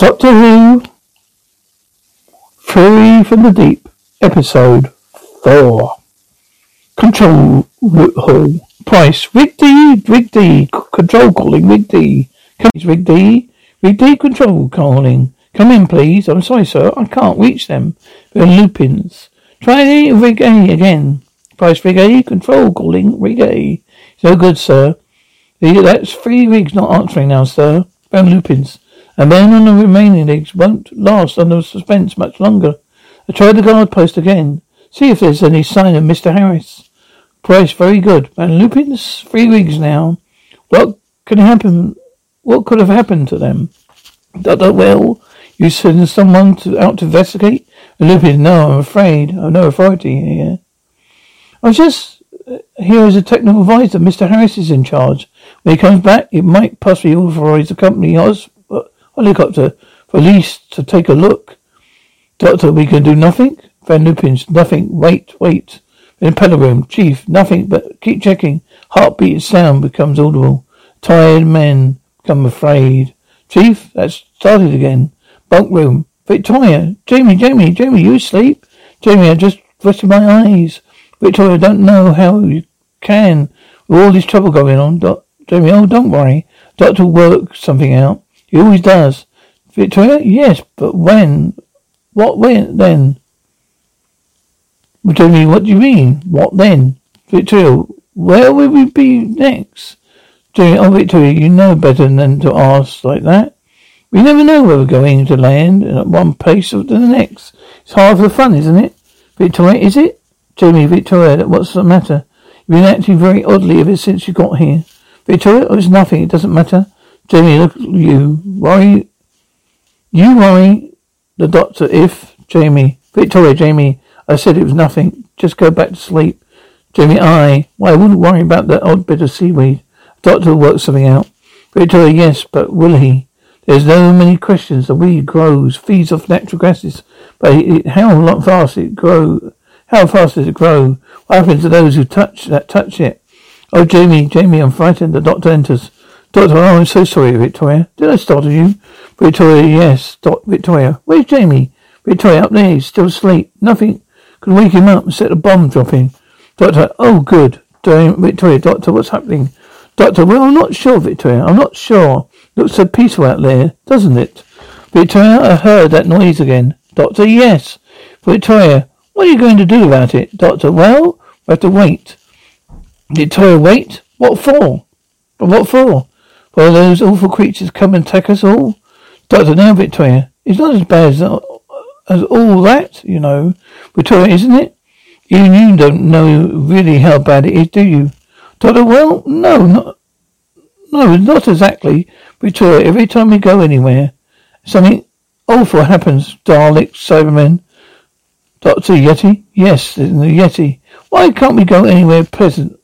Doctor Who Fury from the Deep, Episode 4. Control Hall. Price. Rig D, Rig D, control calling, Rig D. Come Rig D. Rig D, control calling. Come in, please. I'm sorry, sir. I can't reach them. They're lupins. Try Rig A again. Price, Rig A, control calling, Rig A. No good, sir. That's three rigs not answering now, sir. Found lupins. And then on the remaining legs won't last under suspense much longer. I tried the guard post again. See if there's any sign of Mr. Harris. Price very good. Van Lutyens three weeks now. What can happen? What could have happened to them? Doctor, well, you send someone to, out to investigate? Lupin, no, I'm afraid. I've no authority here. I was just uh, here as a technical advisor. Mr. Harris is in charge. When he comes back, it might possibly authorize the company helicopter police to take a look. Doctor, we can do nothing? Van Lutyens nothing. Wait, wait. In room, Chief, nothing but keep checking. Heartbeat sound becomes audible. Tired men become afraid. Chief, that's started again. Bunk room. Victoria, Jamie, Jamie, Jamie, you asleep? Jamie, I just rested my eyes. Victoria, I don't know how you can with all this trouble going on. Doc, Jamie, oh, don't worry. Doctor will work something out. He always does. Victoria? Yes, but when? What when then? Jamie, what do you mean? What then? Victoria, where will we be next? Jamie, oh Victoria, you know better than to ask like that. We never know where we're going to land at one place or the next. It's hard for fun, isn't it? Victoria, is it? Jamie, Victoria, what's the matter? You've been acting very oddly ever since you got here. Victoria, oh, it's nothing. It doesn't matter. Jamie, look at you. Worry. You worry the doctor if, Jamie. Victoria, Jamie, I said it was nothing. Just go back to sleep. Jamie, I. Why, I wouldn't worry about that odd bit of seaweed. The doctor will work something out. Victoria, yes, but will he? There's no many questions. The weed grows, feeds off natural grasses, but it, how fast it grow? How fast does it grow? What happens to those who touch that touch it? Oh, Jamie, Jamie, I'm frightened. The doctor enters. Doctor, oh, I'm so sorry, Victoria. Did I startle you? Victoria, yes. Doc, Victoria, where's Jamie? Victoria, up there. He's still asleep. Nothing could wake him up and set a bomb dropping. Doctor, oh, good. Victoria, Doctor, what's happening? Doctor, well, I'm not sure, Victoria. I'm not sure. Looks so peaceful out there, doesn't it? Victoria, I heard that noise again. Doctor, yes. Victoria, what are you going to do about it? Doctor, well, we have to wait. Victoria, wait? What for? What for? Will those awful creatures come and attack us all? Doctor, now Victoria, it's not as bad as, as all that, you know. Victoria, isn't it? Even you don't know really how bad it is, do you? Doctor, well, no, not, no, not exactly. Victoria, every time we go anywhere, something awful happens. Daleks, Cybermen. Doctor, Yeti? Yes, the Yeti. Why can't we go anywhere pleasant?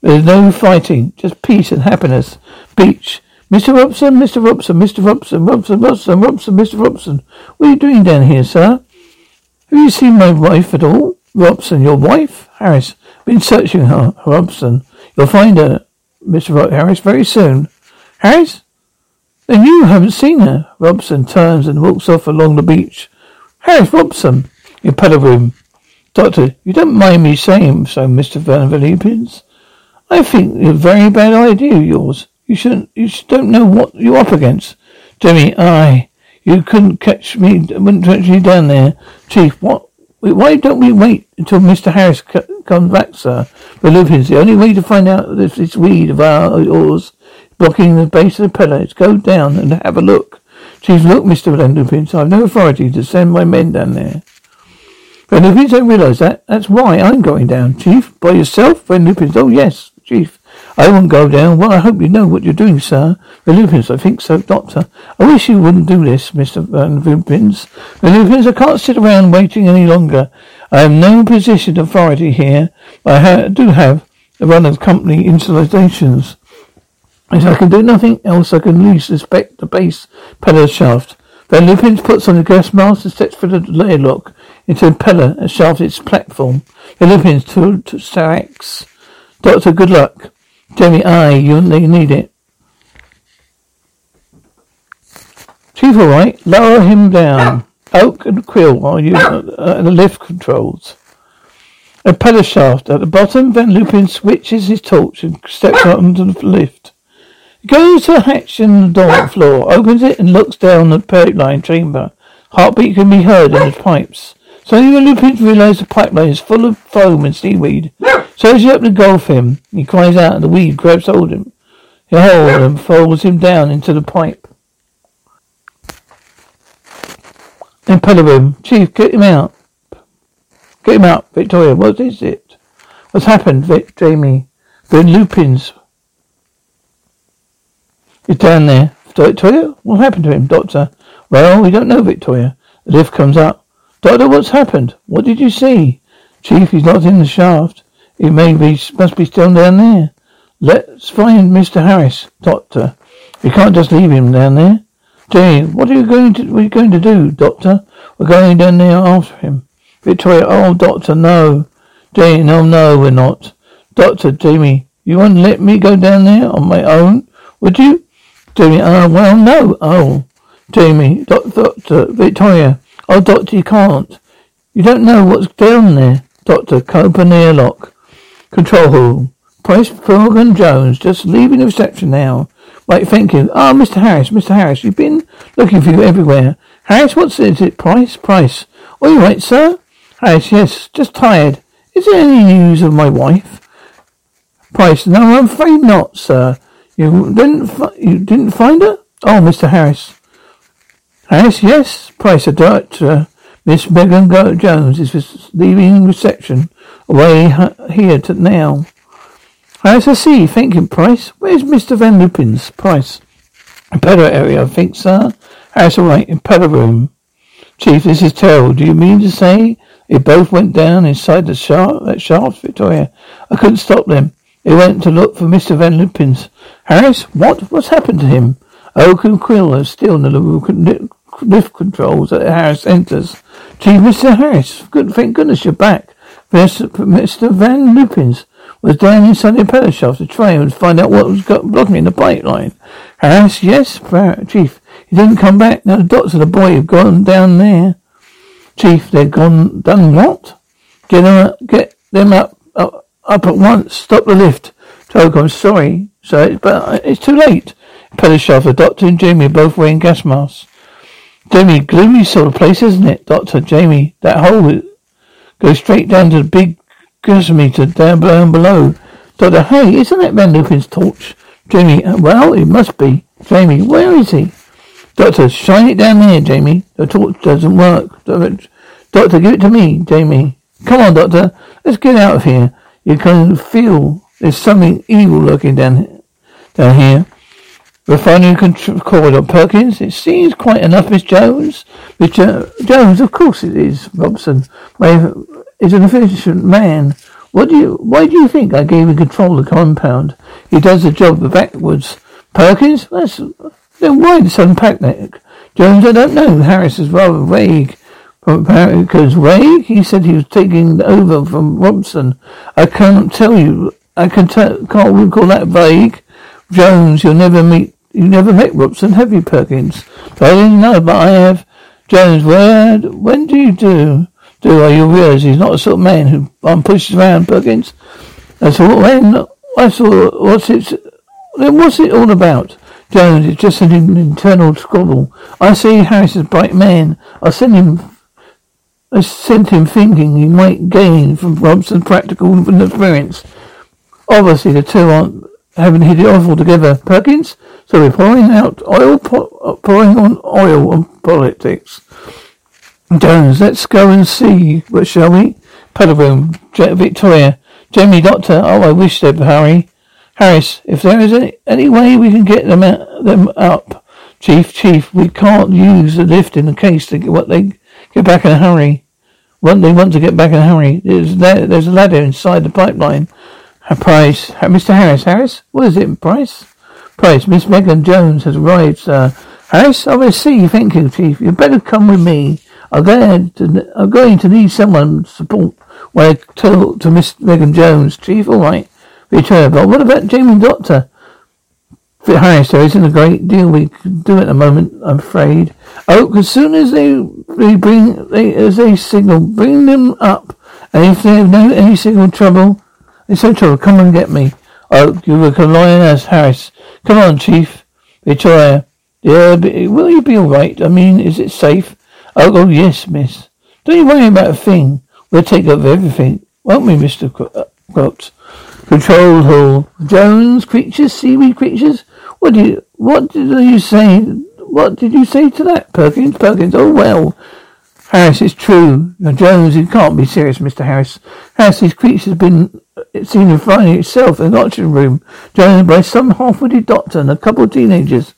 There's no fighting, just peace and happiness. Beach. Mr. Robson, Mr. Robson, Mr. Robson, Robson, Robson, Robson, Mr. Robson. What are you doing down here, sir? Have you seen my wife at all? Robson, your wife? Harris. Been searching her, Robson. You'll find her, Mr. Harris, very soon. Harris? Then you haven't seen her. Robson turns and walks off along the beach. Harris Robson, your pedal room. Doctor, you don't mind me saying so, Mr. Van Lutyens? I think a very bad idea yours. You shouldn't, you don't know what you're up against. Jimmy, I, you couldn't catch me, wouldn't catch me down there. Chief, what, why don't we wait until Mr. Harris comes back, sir? The Lupins, the only way to find out if this weed of ours blocking the base of the pillar is go down and have a look. Chief, look, Mr. Van Lutyens, I have no authority to send my men down there. Van Lutyens, don't realize that. That's why I'm going down. Chief, by yourself? Van Lutyens, oh yes, Chief. I won't go down. Well, I hope you know what you're doing, sir. Van Lutyens, I think so, Doctor. I wish you wouldn't do this, Mr. Van Lutyens. Van Lutyens, I can't sit around waiting any longer. I have no position of authority here. I ha- do have the run of company installations. If I can do nothing else, I can least inspect the base pillar shaft. Van Lutyens puts on the gas mask and steps through the layer lock into the pillar and shaft its platform. Van Lutyens to, to Sarax. Doctor, good luck. Jamie, I, you need it. Chief, all right. Lower him down. Ah. Oak and Quill while you ah. uh, the lift controls. A pedal shaft at the bottom. Van Lutyens switches his torch and steps ah. onto the lift. He goes to the hatch in the door floor, opens it, and looks down the pipeline chamber. Heartbeat can be heard in the pipes. Suddenly, Van Lutyens realizes the pipeline is full of foam and seaweed. Surges up to engulf him. He cries out, and the weed grabs hold of him. He holds and folds him down into the pipe. In room. Chief, get him out. Get him out. Victoria, what is it? What's happened, Vic, Jamie? Van Lutyens. He's down there. Victoria? What happened to him, Doctor? Well, we don't know, Victoria. The lift comes up. Doctor, what's happened? What did you see? Chief, he's not in the shaft. He may be, must be still down there. Let's find Mr. Harris, Doctor. We can't just leave him down there. Jane, what are you going to, what are you going to do, Doctor? We're going down there after him. Victoria, oh, Doctor, no. Jane, no, no, we're not. Doctor, Jamie, you won't let me go down there on my own, would you? Jamie, oh, well, no, oh. Jamie, Doctor, Victoria, oh, Doctor, you can't. You don't know what's down there. Doctor, open the airlock. Control hall. Price Fergus Jones, just leaving the reception now. Right, thank you. Ah, oh, Mr. Harris, Mr. Harris, you've been looking for you everywhere. Harris, what's it? Is it Price? Price. Are you right, sir? Harris, yes, just tired. Is there any news of my wife? Price, no, I'm afraid not, sir. You didn't, fi- you didn't find her? Oh, Mr. Harris. Harris, yes. Price, a director. Uh, Miss Megan Jones is leaving reception away here to now. As I see, thank you, Price. Where's Mr. Van Lutyens Price? Impeller area, I think, sir. Harris, all right, impeller room. Chief, this is terrible. Do you mean to say they both went down inside the shaft, that shaft, Victoria? I couldn't stop them. They went to look for Mr. Van Lutyens. Harris, what? What's happened to him? Oak and Quill are still in the lift controls at Harris enters. Chief, Mr. Harris, good, thank goodness you're back. Mr. Van Lutyens was down inside the impeller shaft to try and find out what was blocking the pipeline. Harris, yes, Chief. He didn't come back. Now the doctor and the boy have gone down there. Chief, they've gone, done what? Get them up, get them up, up, up at once. Stop the lift. Toke, I'm sorry, sir, but uh, it's too late. Impeller shaft, the doctor and Jamie are both wearing gas masks. Jamie, gloomy sort of place, isn't it, Doctor? Jamie, that hole goes straight down to the big gasometer down, down below. Doctor, hey, isn't that Van Lutyens' torch? Jamie, uh, well, it must be. Jamie, where is he? Doctor, shine it down there, Jamie. The torch doesn't work. Doctor, give it to me, Jamie. Come on, Doctor. Let's get out of here. You can feel there's something evil lurking down, down here. Refinery corridor, Perkins. It seems quite enough, Miss Jones. Miss jo- Jones, of course it is. Robson is an efficient man. What do you? Why do you think I gave him control of the compound? He does the job backwards. Perkins, that's then why the sudden panic? Jones, I don't know. Harris is rather vague. Because vague, he said he was taking over from Robson. I can't tell you. I can tell. Can't call that vague. Jones, you'll never meet you never met Robson, have you, Perkins? I didn't know, but I have. Jones, where, when do you do? Do I? You realize he's not the sort of man who um, pushes around Perkins. That's all. Then I thought, what's it? What's it all about? Jones, it's just an internal squabble. I see Harris is a bright man. I sent him I sent him thinking he might gain from Robson's practical experience. Obviously, the two aren't haven't hit it off altogether. Perkins, so we're pouring out oil, uh, pouring on oil on politics. Jones, let's go and see, but shall we? Pedal room, Victoria, Jamie, Doctor. Oh, I wish they'd Harry. Harris, if there is any, any way we can get them out, them up, Chief, Chief, we can't use the lift in the case to get what they get back in a hurry. What they want to get back in a hurry. There's, there's a ladder inside the pipeline. Price, uh, Mr. Harris, Harris, what is it, Price? Price, Miss Megan Jones has arrived, sir. Harris, I will see you. Thank you, Chief. You'd better come with me. I'm going to, I'm going to need someone support when I talk to Miss Megan Jones. Chief, all right return. But what about Jamie Doctor? Harris, there isn't a great deal we can do at the moment, I'm afraid. Oh, as soon as they, they bring, they, as they signal, bring them up. And if they have no, any signal trouble, it's trouble, come and get me. Oh, you rely on us, Harris. Come on, Chief. Victoria. Yeah, will you be alright? I mean, is it safe? Oh, oh, yes, miss. Don't you worry about a thing. We'll take over everything, won't we, Mr. Crops? Uh, Control hall. Jones creatures, seaweed creatures. What do you, what did you say? What did you say to that, Perkins? Perkins, oh well. Harris, it's true. Jones, you can't be serious, Mr. Harris. Harris, these creatures have been seen in finding itself in the auction room. Jones, by some half-witted doctor and a couple of teenagers.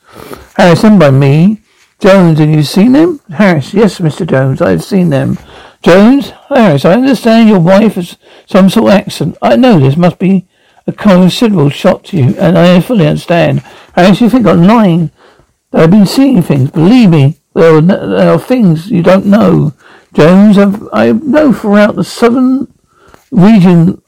Harris, and by me. Jones, and you've seen them? Harris, yes, Mr. Jones, I've seen them. Jones, Harris, I understand your wife has some sort of accident. I know this must be a considerable shock to you, and I fully understand. Harris, you think I'm lying. I've been seeing things. Believe me, there are, there are things you don't know. Jones, I know throughout the southern region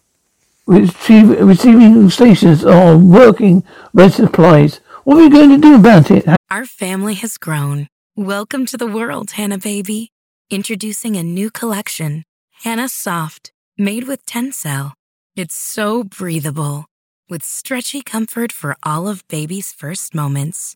receiving stations are working with supplies. What are you going to do about it? Our family has grown. Welcome to the world, Hannah baby. Introducing a new collection, Hannah Soft, made with Tencel. It's so breathable, with stretchy comfort for all of baby's first moments.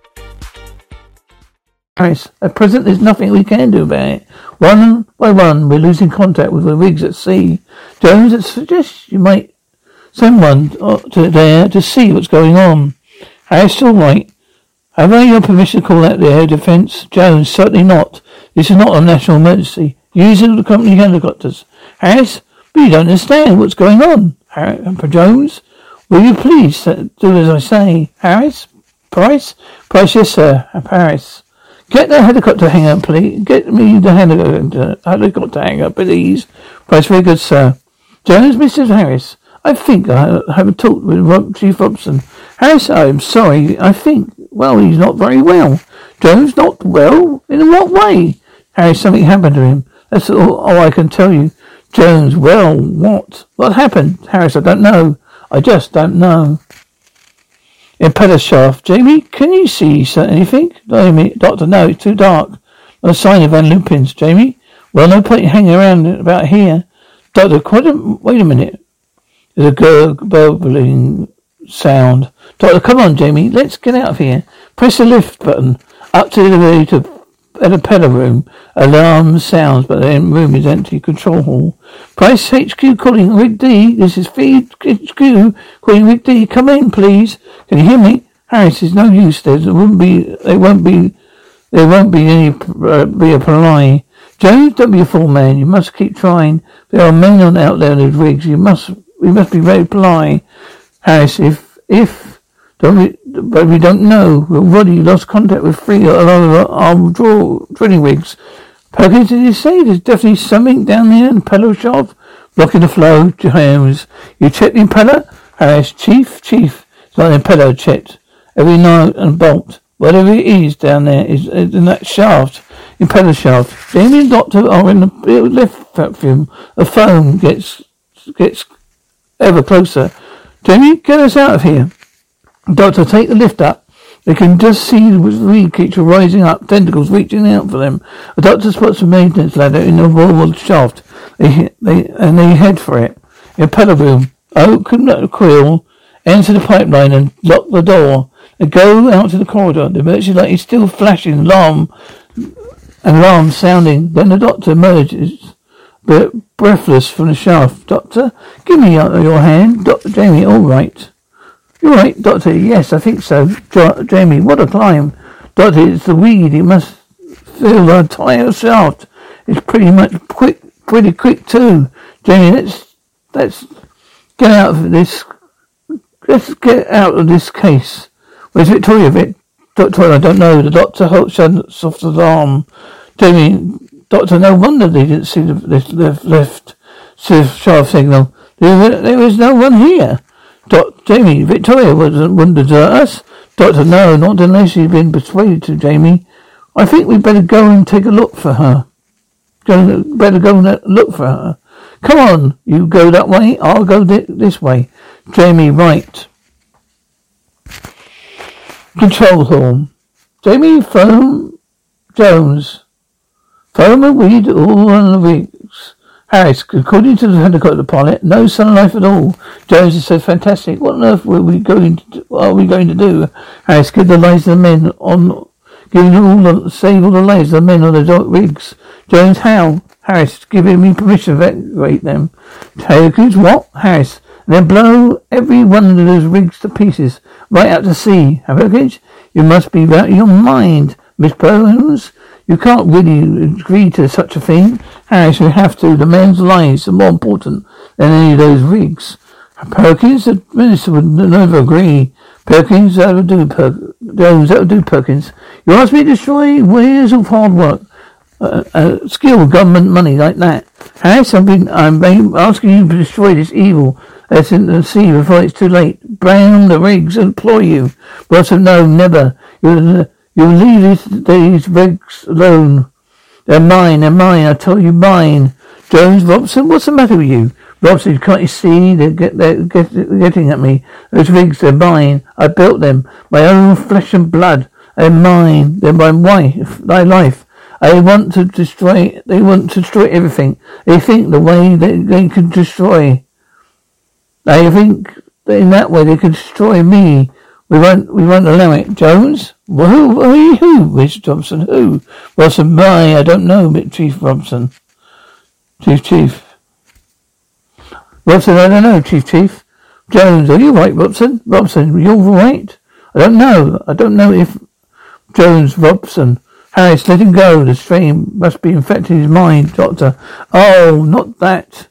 Harris, at present there's nothing we can do about it. One by one, we're losing contact with the rigs at sea. Jones, it suggests you might send one uh, to there to see what's going on. Harris, all right. Have I your permission to call out the air defence? Jones, certainly not. This is not a national emergency. Use the company helicopters. Harris, but you don't understand what's going on. Harris, Jones, will you please do as I say? Harris? Price? Price, yes, sir. Harris. Get the helicopter hangar, please. Get me the helicopter, helicopter hangar, please. Price very good, sir. Jones, Mrs. Harris. I think I have a talk with Chief Robson. Harris, I am sorry. I think, well, he's not very well. Jones, not well? In what way? Harris, something happened to him. That's all, all I can tell you. Jones, well, what? What happened? Harris, I don't know. I just don't know. Impeller shaft. Jamie, can you see anything? Jamie, Doctor, no, it's too dark. No sign of Van Lutyens. Jamie? Well, no point hanging around about here. Doctor, quite a, wait a minute. There's a gurgling sound. Doctor, come on, Jamie. Let's get out of here. Press the lift button. Up to the elevator at a pedal room. Alarm sounds, but the room is empty. Control hall. Price HQ calling Rick D. This is Feed HQ calling Rick D. Come in, please. Can you hear me? Harris, it's no use. There won't be. There won't be. There won't be any. Uh, be a reply. Jones, don't be a fool, man. You must keep trying. There are men on out there in those rigs. You must, we must be very polite. Harris, if, if, don't we, but we don't know. We've lost contact with three of our, our draw, drilling rigs. Perkins, did you say there's definitely something down there in the impeller shaft? Blocking the flow, James. You check the impeller? Harris, Chief, Chief. It's like an impeller checked. Every nut and bolt. Whatever it is down there is in that shaft impeller shaft. Jamie Doctor are in the lift vacuum. The foam gets gets ever closer. Jamie, get us out of here. Doctor, take the lift up. They can just see the weed creature rising up, tentacles reaching out for them. The doctor spots a maintenance ladder in the wall shaft. They, they, and they head for it. Impeller room. Open the quill, enter the pipeline and lock the door. They go out to the corridor. The emergency light is still flashing alarm alarm sounding. Then the doctor emerges, but breathless from the shaft. Doctor, give me your hand. Doctor Jamie, all right. You're right, Doctor. Yes, I think so. Jo- Jamie, what a climb. Doctor, it's the weed. It must fill the entire shaft. It's pretty much quick, pretty quick too. Jamie, let's, let's get out of this. Let's get out of this case. Where's Victoria? Vic? Doctor, I don't know. The doctor shuts off the arm. Jamie, Doctor, no wonder they didn't see the, the left shaft signal. There, there was no one here. Jamie, Victoria wouldn't desert us. Doctor, no, not unless she's been persuaded to, Jamie. I think we'd better go and take a look for her. Go, better go and look for her. Come on, you go that way, I'll go this way. Jamie, right. Control hall. Jamie phone Jones. Phone and weed all on the weeks. Harris, according to the helicopter pilot, no sunlight at all. Jones is so fantastic. What on earth were we going to are we going to do? Harris, give the lives of the men on giving all the save all the lives of the men on the rigs. Jones, how? Harris, giving me permission to evacuate them. Hercules, what? Harris, then blow every one of those rigs to pieces, right out to sea. Hercules, you must be out of your mind, Miss Bones. You can't really agree to such a thing. Harris, you have to. The men's lives are more important than any of those rigs. Perkins, the minister would never agree. Perkins, that would do, per- Jones, that would do, Perkins. You ask me to destroy years of hard work, uh, uh, skill, government money like that. Harris, I've been, I'm asking you to destroy this evil that's in the sea before it's too late. Brown the rigs, and employ you. Wilson, no, never. You'll, you'll leave these, these rigs alone. They're mine, they're mine, I tell you mine. Jones, Robson, what's the matter with you? Robson, can't you see? They're, get, they're get, getting at me. Those rigs, they're mine. I built them. My own flesh and blood. They're mine. They're my wife, my life. They want to destroy, they want to destroy everything. They think the way they, they can destroy they think in that way they can destroy me. We won't, we won't allow it. Jones? Who, who, who, Mr. Thompson? Who? Robson, my, I don't know, Chief Robson. Chief, Chief. Robson, I don't know, Chief, Chief. Jones, are you right, Robson? Robson, you're right? I don't know. I don't know if Jones, Robson. Harris, let him go. The strain must be infecting his mind, Doctor. Oh, not that.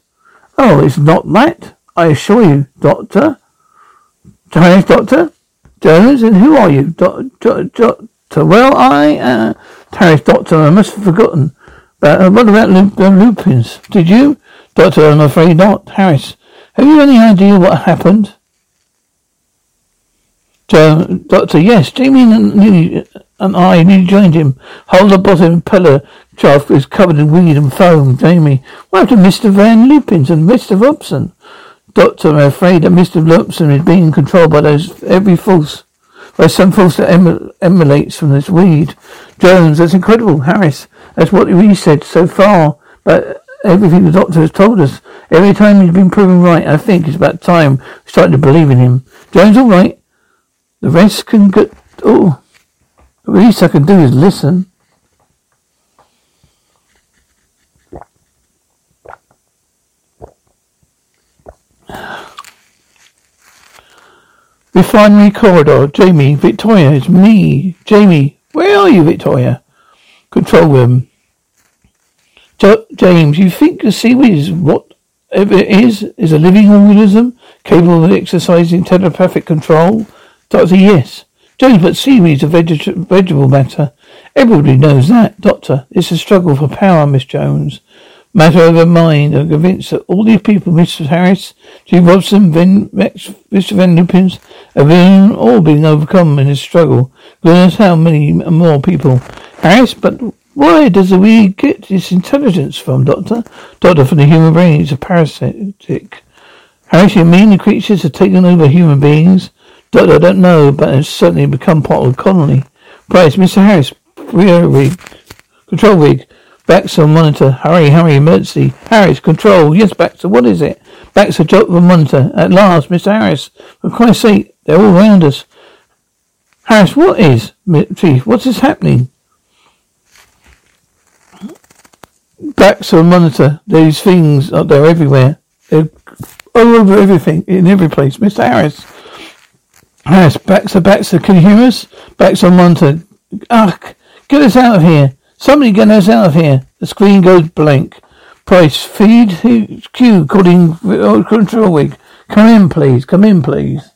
Oh, it's not that? I assure you, Doctor. Chinese Doctor? Jones, and who are you? Doctor, Doctor. Well, I, uh, Chinese Doctor, I must have forgotten. But uh, what about Lup- uh, Lupins? Did you? Doctor, I'm afraid not. Harris, have you any idea what happened? Doctor, yes, Jamie and, and I nearly joined him. Hold the bottom pillar shaft is covered in weed and foam. Jamie, what happened to Mr. Van Lutyens and Mr. Robson? Doctor, I'm afraid that Mr. Lupson is being controlled by those every force, by some force that em- emanates from this weed. Jones, that's incredible. Harris, that's what we said so far, but everything the doctor has told us. Every time he's been proven right, I think it's about time we started to believe in him. Jones, all right. The rest can get. Oh, the least I can do is listen. Refinery corridor. Jamie, Victoria, it's me. Jamie, where are you, Victoria? Control room. Jo- James, you think the seaweed is what it is? Is a living organism capable of exercising telepathic control? Doctor, yes. James, but seaweed is a veget- vegetable matter. Everybody knows that. Doctor, it's a struggle for power, Miss Jones. Matter of over mind. I'm convinced that all these people, Mr. Harris, G. Robson, Vin, Mr. Van Lutyens, have been all been overcome in this struggle. Goodness, how many more people. Harris, but where does the we get this intelligence from, Doctor? Doctor, from the human brain. It's a parasitic. Harris, you mean the creatures have taken over human beings? Doctor, I don't know, but it's certainly become part of the colony. Price, Mr. Harris, rear rig, control rig, Baxter monitor, hurry, hurry, emergency. Harris, control, yes, Baxter, what is it? Baxter, jump the monitor. At last, Mr. Harris, for Christ's sake, they're all around us. Harris, what is? Chief, what's this happening? Baxter monitor. These things are they're everywhere. They're all over everything, in every place. Mr. Harris. Harris, Baxter, Baxter, can you hear us? Baxter monitor. Ugh, get us out of here. Somebody get us out of here. The screen goes blank. Price, feed, Q, calling control wig. Come in, please. Come in, please.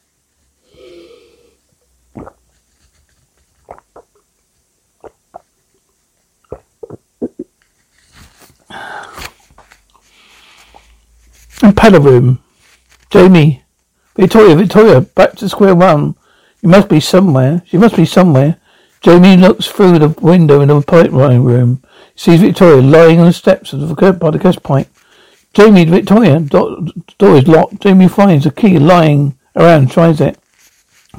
Impeller room. Jamie. Victoria, Victoria, back to square one. You must be somewhere. She must be somewhere. Jamie looks through the window in the pipeline room. Sees Victoria lying on the steps of the by the gas pipe. Jamie, Victoria, door, door is locked. Jamie finds a key lying around, tries it.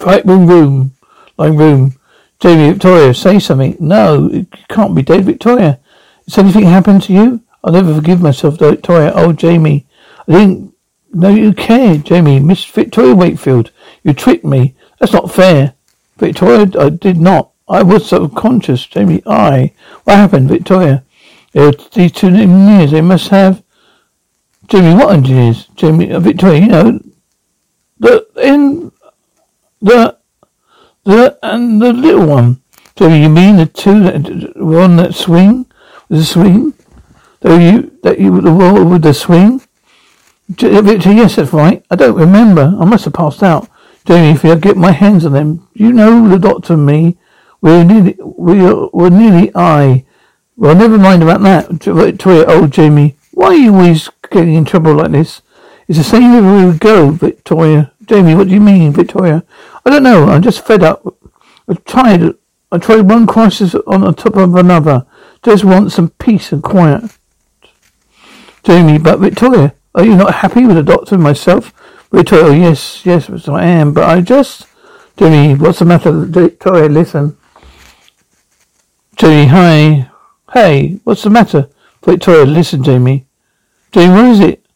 Pipe room, room, room. Jamie, Victoria, say something. No, it can't be dead, Victoria. Has anything happened to you? I'll never forgive myself, Victoria. Oh, Jamie, I didn't know you cared, Jamie. Miss Victoria Waterfield, you tricked me. That's not fair. Victoria, I did not. I was subconscious, Jamie. I. What happened, Victoria? these two engineers. They must have. Jamie, what engineers? Jamie, uh, Victoria, you know, the in the the and the little one. Jamie, you mean the two that were on that swing? The swing? That you that you the one with the swing? Victor, yes, that's right. I don't remember. I must have passed out. Jamie, if I get my hands on them, you know the doctor and me. We're nearly, we're, we're nearly I. Well, never mind about that. Victoria, oh, Jamie, why are you always getting in trouble like this? It's the same everywhere we go, Victoria. Jamie, what do you mean, Victoria? I don't know. I'm just fed up. I've tried, I tried one crisis on the top of another. Just want some peace and quiet. Jamie, but Victoria, are you not happy with the doctor and myself? Victoria, yes, yes, I am, but I just... Jamie, what's the matter? Victoria, listen. Jimmy, hi. Hey, what's the matter? Victoria, listen, Jamie. Jamie, what is it?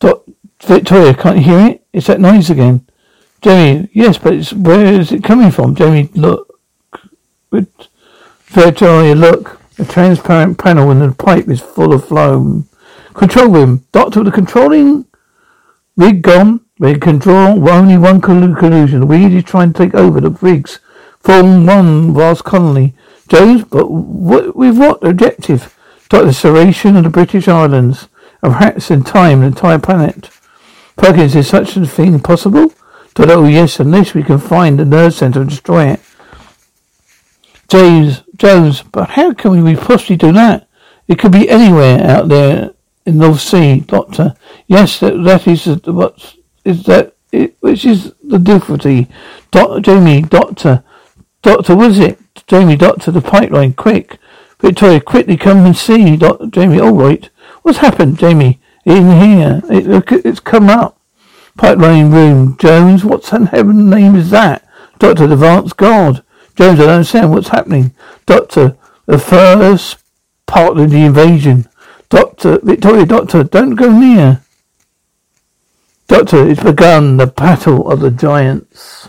Doc, Victoria, can't you hear it? It's that noise again. Jamie, yes, but it's, where is it coming from? Jamie, look. Victoria, look. A transparent panel and the pipe is full of foam. Control room. Doctor, the controlling rig gone. We control only one collusion. We need to try and take over the rigs. Form one vast colony. Jones, but what, with what objective? Doctor, serration of the British Islands. Of hats and time, the entire planet. Perkins, is such a thing possible? Doctor, oh yes, unless we can find the nerve center and destroy it. James, Jones, but how can we possibly do that? It could be anywhere out there in the North Sea, Doctor. Yes, that, that is what is that it, which is the difficulty. Doctor, Jamie, Doctor, Doctor, what is it? Jamie, Doctor, the pipeline, quick. Victoria, quickly come and see. Doctor, Jamie, all right. What's happened, Jamie? In here. It, look, it's come up. Pipeline room. Jones, what's in heaven name is that? Doctor, the advance guard. Jones, I don't understand what's happening. Doctor, the first part of the invasion. Doctor, Victoria, Doctor, don't go near. Doctor, it's begun, the battle of the giants.